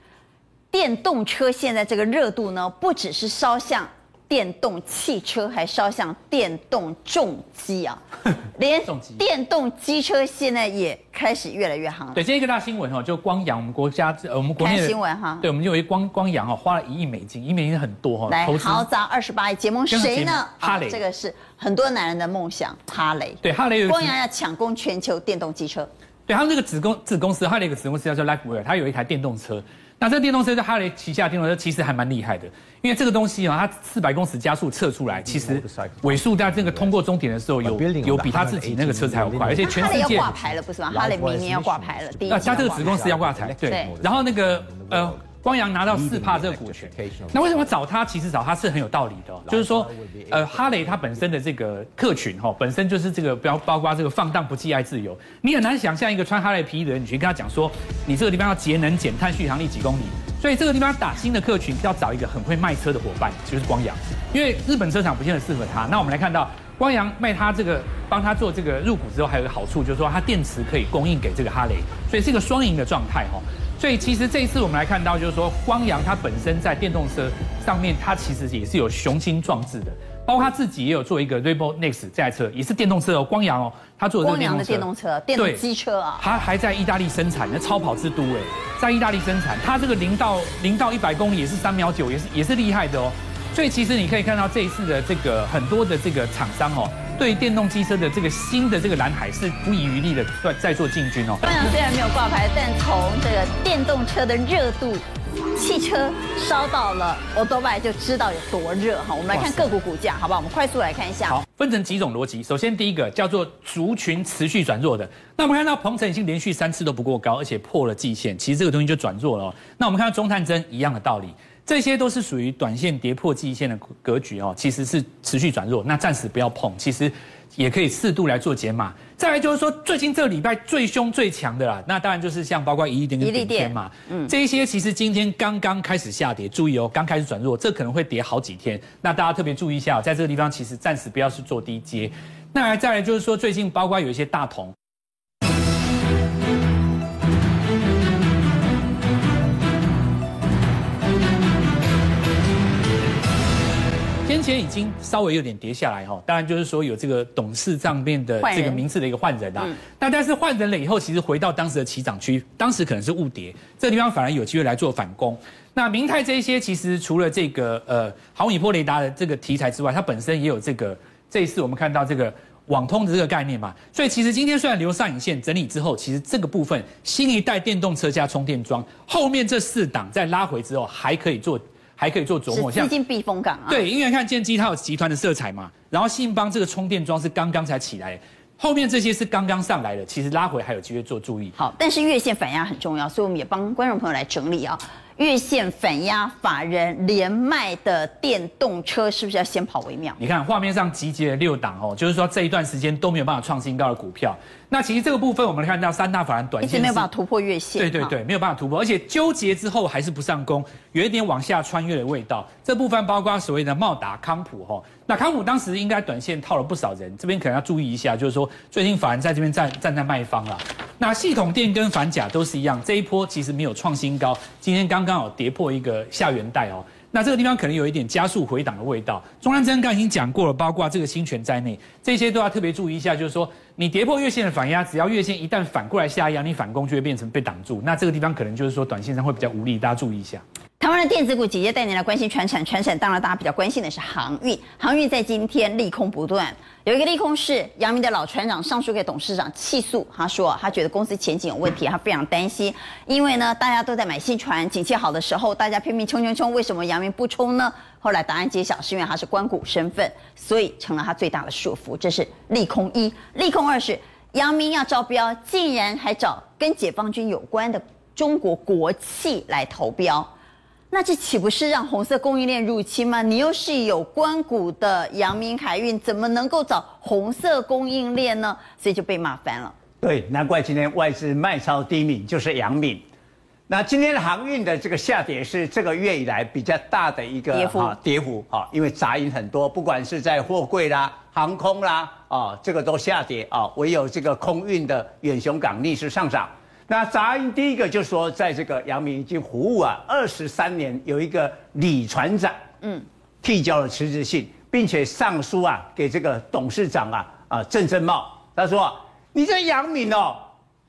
电动车，现在这个热度呢，不只是烧向。电动汽车还烧向电动重机啊，[LAUGHS] 连电动机车现在也开始越来越夯。对，今天一个大新闻哈，就光阳，我们国家呃，我们国内的新闻哈，对，我们就有一光光阳哈，花了一亿美金，一亿美金很多哈，来豪砸二十八亿，结盟谁呢？哈雷，这个是很多男人的梦想，哈雷。对，哈雷有光阳要抢攻全球电动机车。对，他们这个子公子公司，哈雷一个子公司叫做 Livewire，它有一台电动车。那这个电动车在哈雷旗下的电动车其实还蛮厉害的，因为这个东西啊，它四百公尺加速测出来，其实尾数在这个通过终点的时候有有比他自己那个车子还要快，而且全世界哈雷要挂牌了不是吗？哈雷明年要挂牌了，第一那他这个子公司要挂牌，对，然后那个呃。光阳拿到四帕这个股权，那为什么找他？其实找他是很有道理的，就是说，呃，哈雷它本身的这个客群哈，本身就是这个包包括这个放荡不羁爱自由，你很难想象一个穿哈雷皮衣的人，你去跟他讲说，你这个地方要节能减碳续航力几公里，所以这个地方打新的客群要找一个很会卖车的伙伴，就是光阳，因为日本车厂不见得适合他。那我们来看到光阳卖他这个帮他做这个入股之后，还有一个好处就是说，它电池可以供应给这个哈雷，所以是一个双赢的状态哈。所以其实这一次我们来看到，就是说光阳它本身在电动车上面，它其实也是有雄心壮志的。包括他自己也有做一个 Rainbow Next 这台车，也是电动车哦，光阳哦，他做的是光阳的电动车，电动机车啊，他还在意大利生产，那超跑之都哎，在意大利生产，他这个零到零到一百公里也是三秒九，也是也是厉害的哦。所以其实你可以看到这一次的这个很多的这个厂商哦，对电动机车的这个新的这个蓝海是不遗余力的在在做进军哦。当然虽然没有挂牌，但从这个电动车的热度。汽车烧到了欧多拜就知道有多热哈。我们来看个股股价，好不好？我们快速来看一下。好，分成几种逻辑。首先第一个叫做族群持续转弱的。那我们看到鹏程已经连续三次都不过高，而且破了季线，其实这个东西就转弱了。哦那我们看到中探针一样的道理，这些都是属于短线跌破季线的格局哦，其实是持续转弱。那暂时不要碰，其实也可以适度来做减码。再来就是说，最近这个礼拜最凶最强的啦，那当然就是像包括一利电跟顶天嘛，嗯，这一些其实今天刚刚开始下跌，注意哦，刚开始转弱，这可能会跌好几天，那大家特别注意一下，在这个地方其实暂时不要去做低阶。那再来就是说，最近包括有一些大同。先前已经稍微有点跌下来哈，当然就是说有这个董事账面的这个名字的一个换人啊，那但是换人了以后，其实回到当时的起涨区，当时可能是误跌，这个地方反而有机会来做反攻。那明泰这一些其实除了这个呃毫米波雷达的这个题材之外，它本身也有这个这一次我们看到这个网通的这个概念嘛，所以其实今天虽然留上影线整理之后，其实这个部分新一代电动车加充电桩后面这四档在拉回之后还可以做。还可以做琢磨，像资金避风港啊。对，因为看建机它有集团的色彩嘛，然后信邦这个充电桩是刚刚才起来，后面这些是刚刚上来的，其实拉回还有机会做注意。好，但是月线反压很重要，所以我们也帮观众朋友来整理啊。月线反压，法人连卖的电动车是不是要先跑为妙？你看画面上集结了六档哦，就是说这一段时间都没有办法创新高的股票。那其实这个部分我们看到三大法人短线一直没有办法突破月线，对对对，没有办法突破，而且纠结之后还是不上攻，有一点往下穿越的味道。这部分包括所谓的茂达、康普哈，那康普当时应该短线套了不少人，这边可能要注意一下，就是说最近法人在这边站站在卖方了。那系统电跟反甲都是一样，这一波其实没有创新高，今天刚刚好跌破一个下元带哦。那这个地方可能有一点加速回档的味道。中安真刚已经讲过了，包括这个新权在内，这些都要特别注意一下。就是说，你跌破月线的反压，只要月线一旦反过来下压，你反攻就会变成被挡住。那这个地方可能就是说，短线上会比较无力，大家注意一下。台湾的电子股姐姐带您来关心传产，传产当然大家比较关心的是航运，航运在今天利空不断，有一个利空是阳明的老船长上书给董事长起诉，他说他觉得公司前景有问题，他非常担心，因为呢大家都在买新船，景气好的时候大家拼命冲冲冲，为什么阳明不冲呢？后来答案揭晓，是因为他是官股身份，所以成了他最大的束缚，这是利空一，利空二是阳明要招标，竟然还找跟解放军有关的中国国企来投标。那这岂不是让红色供应链入侵吗？你又是有关股的阳明海运，怎么能够找红色供应链呢？所以就被骂翻了。对，难怪今天外资卖超低迷就是阳明。那今天的航运的这个下跌是这个月以来比较大的一个跌幅，跌幅啊，因为杂音很多，不管是在货柜啦、航空啦啊，这个都下跌啊，唯有这个空运的远雄港逆势上涨。那杂音第一个就是说，在这个阳明已经服务啊二十三年，有一个李船长，嗯，递交了辞职信，并且上书啊给这个董事长啊啊郑正茂，他说你这阳明哦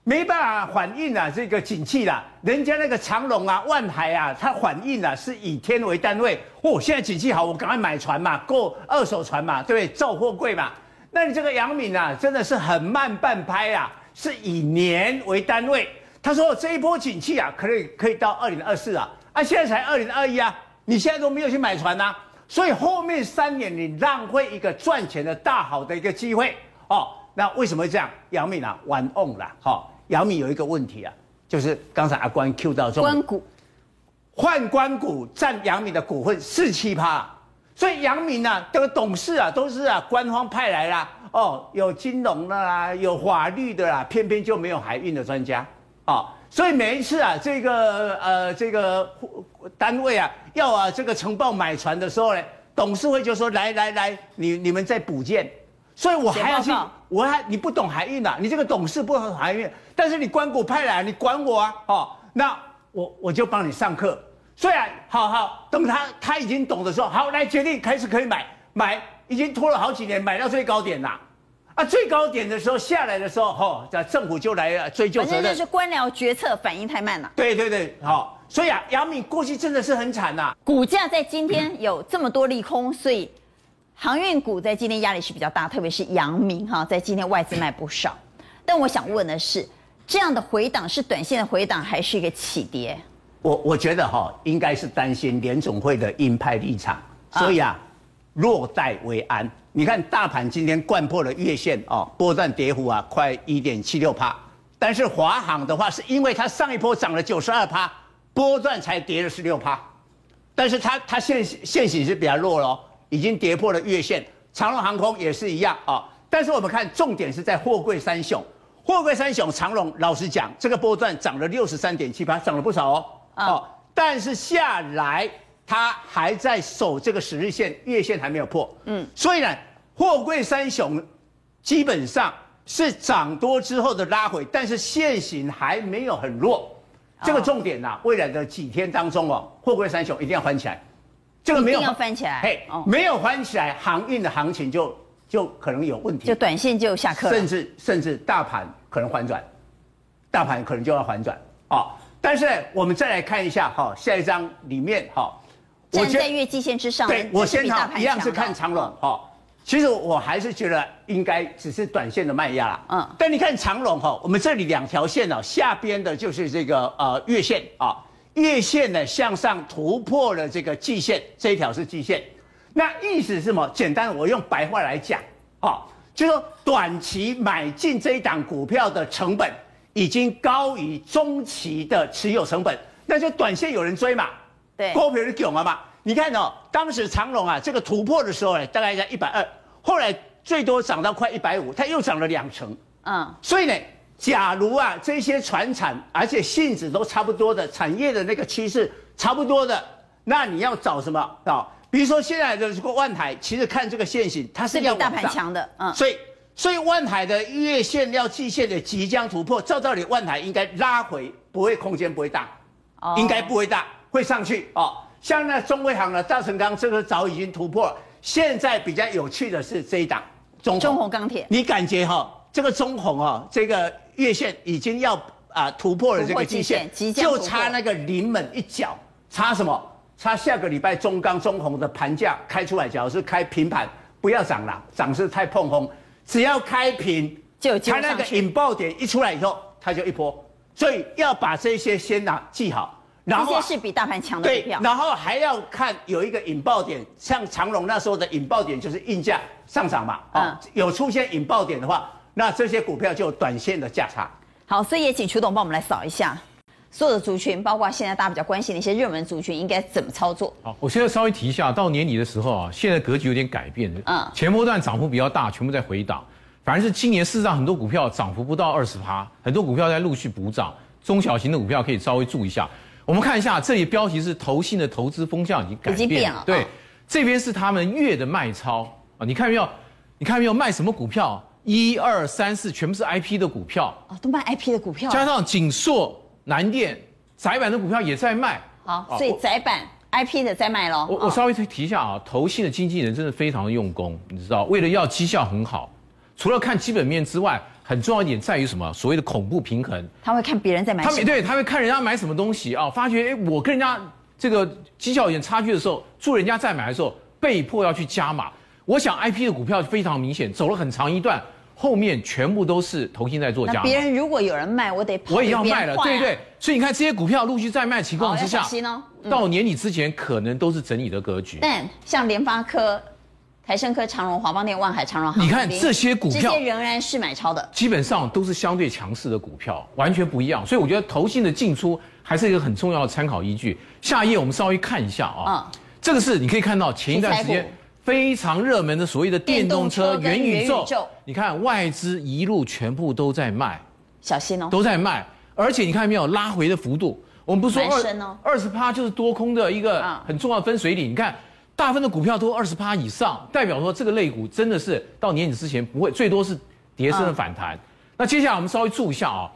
没办法反映啊这个景气啦，人家那个长隆啊万海啊，它反映啊是以天为单位，哦现在景气好，我赶快买船嘛，购二手船嘛，对不对？造货柜嘛，那你这个阳明啊真的是很慢半拍啊。是以年为单位，他说这一波景气啊，可以可以到二零二四啊，啊现在才二零二一啊，你现在都没有去买船呐、啊，所以后面三年你浪费一个赚钱的大好的一个机会哦。那为什么会这样？杨敏啊，玩 on 了哈。杨敏有一个问题啊，就是刚才阿关 Q 到中，关股换关股占杨敏的股份四七趴，所以杨敏啊，这个董事啊都是啊官方派来啦。哦，有金融的啦，有法律的啦，偏偏就没有海运的专家，哦，所以每一次啊，这个呃这个单位啊，要啊这个承包买船的时候呢，董事会就说来来来，你你们再补件，所以我还要去，我还你不懂海运呐、啊，你这个董事不懂海运，但是你关谷派来，你管我啊，哦，那我我就帮你上课。虽然好好等他他已经懂的时候，好来决定开始可以买买，已经拖了好几年，买到最高点了。啊，最高点的时候下来的时候，吼，这政府就来追究责任。反正就是官僚决策反应太慢了。对对对，好，所以啊，阳明过去真的是很惨呐。股价在今天有这么多利空，所以航运股在今天压力是比较大，特别是阳明哈，在今天外资卖不少。但我想问的是，这样的回档是短线的回档，还是一个起跌？我我觉得哈，应该是担心联总会的鹰派立场，所以啊，落袋为安。你看大盘今天掼破了月线哦，波段跌幅啊快一点七六趴，但是华航的话是因为它上一波涨了九十二趴，波段才跌了十六趴，但是它它现现形是比较弱喽，已经跌破了月线。长荣航空也是一样啊，但是我们看重点是在货柜三雄，货柜三雄长荣老实讲，这个波段涨了六十三点七八，涨了不少哦哦，但是下来。它还在守这个十日线，月线还没有破。嗯，所以呢，货柜三雄基本上是涨多之后的拉回，但是线型还没有很弱。这个重点呐、啊，未来的几天当中哦，货柜三雄一定要翻起来。这个没有一定要翻起来。嘿，没有翻起来，航运的行情就就可能有问题，就短线就下课，甚至甚至大盘可能反转，大盘可能就要反转哦。但是我们再来看一下哈，下一张里面哈。站在月季线之上，对，我先哈一样是看长龙哈。其实我还是觉得应该只是短线的卖压啦。嗯，但你看长龙哈，我们这里两条线哦，下边的就是这个呃月线啊，月线呢向上突破了这个季线，这一条是季线。那意思是什么？简单，我用白话来讲啊，就是说短期买进这一档股票的成本已经高于中期的持有成本，那就短线有人追嘛。对，股票是囧了嘛？你看哦，当时长隆啊，这个突破的时候呢，大概在一百二，后来最多涨到快一百五，它又涨了两成。嗯，所以呢，假如啊这些船产，而且性质都差不多的产业的那个趋势差不多的，那你要找什么啊、哦？比如说现在的这个万海，其实看这个线型，它是要大盘强的。嗯，所以所以万海的月线要季线的即将突破，照道理万海应该拉回，不会空间不会大，哦、应该不会大。会上去哦，像那中微航的大成钢，这个早已经突破了。现在比较有趣的是这一档中中红钢铁，你感觉哈、哦，这个中鸿哦，这个月线已经要啊突破了这个季线，季线就差那个临门一脚，差什么？差下个礼拜中钢中红的盘价开出来，假如是开平盘，不要涨了，涨是太碰红，只要开平，就它那个引爆点一出来以后，它就一波，所以要把这些先拿记好。然后是比大盘强的股票，然后还要看有一个引爆点，像长荣那时候的引爆点就是硬价上涨嘛，嗯，有出现引爆点的话，那这些股票就有短线的价差。好，所以也请楚董帮我们来扫一下所有的族群，包括现在大家比较关心的一些热门族群，应该怎么操作？好，我现在稍微提一下，到年底的时候啊，现在格局有点改变，嗯，前波段涨幅比较大，全部在回档，反而是今年事实上很多股票涨幅不到二十趴，很多股票在陆续补涨，中小型的股票可以稍微注意一下。我们看一下，这里标题是投信的投资风向已经改变了，已经变了。对，这边是他们月的卖超啊，你看没有？你看没有卖什么股票？一二三四，全部是 IP 的股票哦，都卖 IP 的股票，加上锦硕、南电、窄板的股票也在卖。好，所以窄板 IP 的在卖喽。我我稍微提一下啊，投信的经纪人真的非常的用功，你知道，为了要绩效很好，除了看基本面之外。很重要一点在于什么？所谓的恐怖平衡，他会看别人在买什么，他对，他会看人家买什么东西啊，发觉哎，我跟人家这个绩效有点差距的时候，助人家再买的时候，被迫要去加码。我想 IP 的股票非常明显，走了很长一段，后面全部都是投信在做加码。别人如果有人卖，我得我也要卖了，对对。所以你看这些股票陆续在卖情况之下，哦嗯、到年底之前可能都是整理的格局。但像联发科。台盛科、长荣、华邦电、万海、长荣航，你看这些股票，这些仍然是买超的，基本上都是相对强势的股票，完全不一样。所以我觉得投信的进出还是一个很重要的参考依据。下一页我们稍微看一下啊，嗯，这个是你可以看到前一段时间非常热门的所谓的电动车、元宇宙，你看外资一路全部都在卖，小心哦，都在卖，而且你看没有拉回的幅度，我们不是说二二十趴就是多空的一个很重要的分水岭，你看。大部分的股票都二十趴以上，代表说这个类股真的是到年底之前不会，最多是跌升的反弹。嗯、那接下来我们稍微注意一下啊，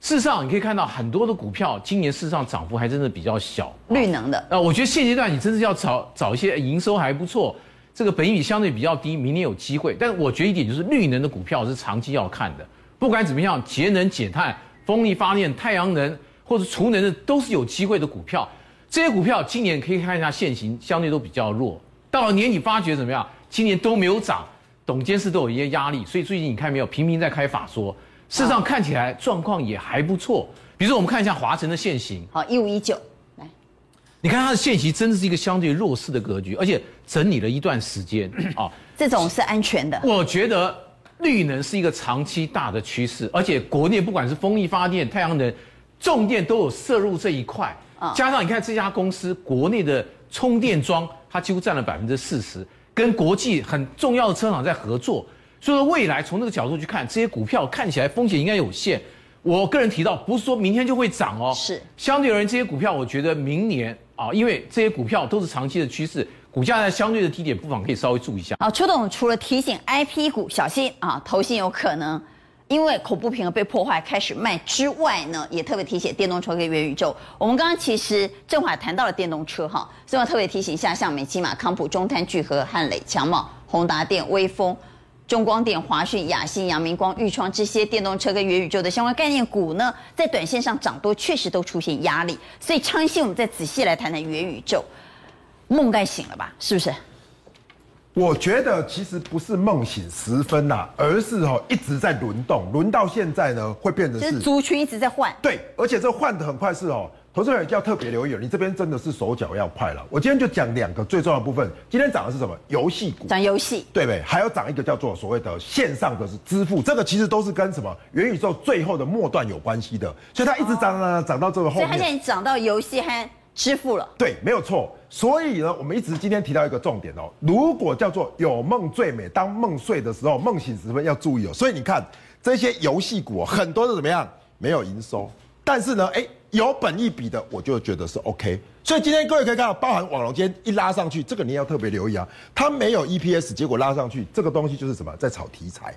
事实上你可以看到很多的股票今年事实上涨幅还真的比较小。绿能的，啊，我觉得现阶段你真的是要找找一些营收还不错，这个本益比相对比较低，明年有机会。但是我觉得一点就是绿能的股票是长期要看的，不管怎么样，节能减碳、风力发电、太阳能或者储能的都是有机会的股票。这些股票今年可以看一下线型，相对都比较弱。到了年底发觉怎么样？今年都没有涨，董监事都有一些压力，所以最近你看没有，频频在开法说。事实上看起来状况也还不错。比如说我们看一下华城的线型，好，一五一九，来，你看它的线型真的是一个相对弱势的格局，而且整理了一段时间啊。[COUGHS] 这种是安全的。我觉得绿能是一个长期大的趋势，而且国内不管是风力发电、太阳能、重电都有涉入这一块。加上你看这家公司国内的充电桩，它几乎占了百分之四十，跟国际很重要的车厂在合作，所以说未来从这个角度去看，这些股票看起来风险应该有限。我个人提到，不是说明天就会涨哦，是相对而言，这些股票我觉得明年啊，因为这些股票都是长期的趋势，股价在相对的低点，不妨可以稍微注意一下。好，邱董除了提醒 IP 股小心啊，投信有可能。因为恐怖平衡被破坏开始卖之外呢，也特别提醒电动车跟元宇宙。我们刚刚其实正好谈到了电动车哈，所以我特别提醒一下，像美琪玛、康普、中碳聚合、汉磊、强茂、宏达电、威锋、中光电、华讯、亚新、阳明光、裕创这些电动车跟元宇宙的相关概念股呢，在短线上涨多确实都出现压力。所以昌兴，我们再仔细来谈谈元宇宙，梦该醒了吧？是不是？我觉得其实不是梦醒时分呐、啊，而是哦一直在轮动，轮到现在呢会变成是族群一直在换。对，而且这换的很快是哦，投资人要特别留意了，你这边真的是手脚要快了。我今天就讲两个最重要的部分，今天涨的是什么？游戏股。涨游戏，对不对？还有涨一个叫做所谓的线上的是支付，这个其实都是跟什么元宇宙最后的末段有关系的，所以它一直涨啊涨到这个后面。所以它现在涨到游戏和支付了。对，没有错。所以呢，我们一直今天提到一个重点哦，如果叫做有梦最美，当梦睡的时候，梦醒时分要注意哦。所以你看这些游戏股哦，很多是怎么样？没有营收，但是呢，哎，有本益比的，我就觉得是 OK。所以今天各位可以看到，包含网龙今天一拉上去，这个你要特别留意啊，它没有 EPS，结果拉上去，这个东西就是什么，在炒题材。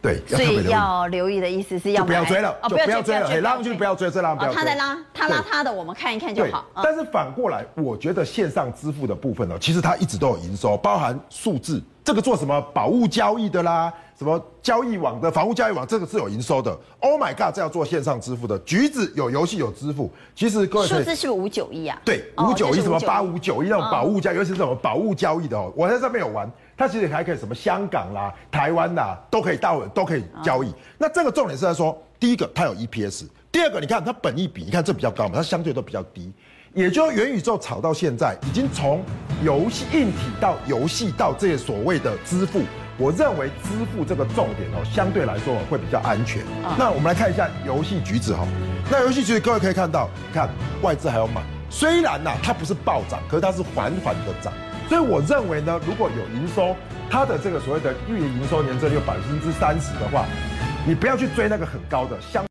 哦。对，所以要留意的意思是要不要追了，就不要追了，拉上去不要追，再拉不要。他在拉，他拉他的，我们看一看就好。但是反过来，我觉得线上支付的部分呢，其实它一直都有营收，包含数字，这个做什么保物交易的啦，什么交易网的房屋交易网，这个是有营收的。Oh my god，这要做线上支付的，橘子有游戏有支付，其实各位数字是不是五九一啊？对，五九一什么八五九一那种保物交易，尤其是什么保物交易的哦，我在上面有玩。它其实还可以什么香港啦、台湾啦，都可以到都可以交易。那这个重点是在说，第一个它有 EPS，第二个你看它本益比，你看这比较高嘛，它相对都比较低。也就是元宇宙炒到现在，已经从游戏硬体到游戏到这些所谓的支付，我认为支付这个重点哦，相对来说会比较安全。那我们来看一下游戏橘子哈，那游戏橘子各位可以看到，看外资还要买，虽然呐它不是暴涨，可是它是缓缓的涨。所以我认为呢，如果有营收，它的这个所谓的运营收年增率有百分之三十的话，你不要去追那个很高的相。